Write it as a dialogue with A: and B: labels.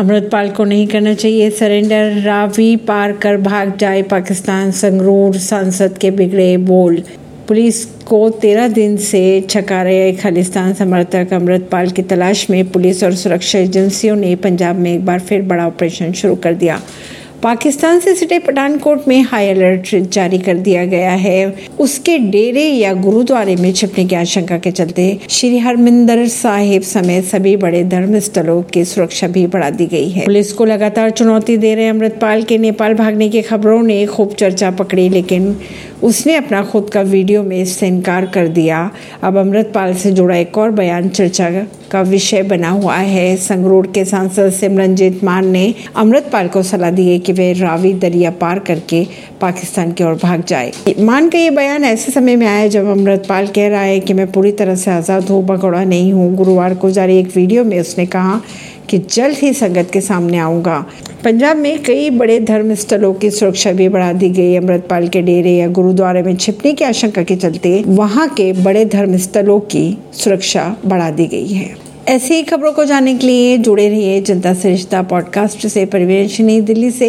A: अमृतपाल को नहीं करना चाहिए। सरेंडर, रावी पार कर भाग जाए पाकिस्तान, संगरूर सांसद के बिगड़े बोल। पुलिस को तेरह दिन से छका रहे खालिस्तान समर्थक अमृतपाल की तलाश में पुलिस और सुरक्षा एजेंसियों ने पंजाब में एक बार फिर बड़ा ऑपरेशन शुरू कर दिया। पाकिस्तान से सटे पठानकोट में हाई अलर्ट जारी कर दिया गया है। उसके डेरे या गुरुद्वारे में छिपने की आशंका के चलते श्री हरमिंदर साहिब समेत सभी बड़े धर्म स्थलों की सुरक्षा भी बढ़ा दी गई है। पुलिस को लगातार चुनौती दे रहे अमृतपाल के नेपाल भागने की खबरों ने खूब चर्चा पकड़ी, लेकिन उसने अपना खुद का वीडियो में इससे इनकार कर दिया। अब अमृतपाल से जुड़ा एक और बयान, चर्चा का विषय बना हुआ है। संगरूर के सांसद सिमरनजीत मान ने अमृतपाल को सलाह दी है कि वे रावी दरिया पार करके पाकिस्तान की ओर भाग जाए। मान का ये बयान ऐसे समय में आया जब अमृतपाल कह रहा है कि मैं पूरी तरह से आज़ाद हूँ भगौड़ा नहीं हूँ। गुरुवार को जारी एक वीडियो में उसने कहा कि जल्द ही संगत के सामने आऊँगा। पंजाब में कई बड़े धर्म स्थलों की सुरक्षा भी बढ़ा दी गई। अमृतपाल के डेरे या गुरुद्वारे में छिपने की आशंका के चलते वहाँ के बड़े धर्म स्थलों की सुरक्षा बढ़ा दी गई है। ऐसी ही खबरों को जानने के लिए जुड़े रहिए जनता सरिश्ता पॉडकास्ट से। परिवेश नई दिल्ली से।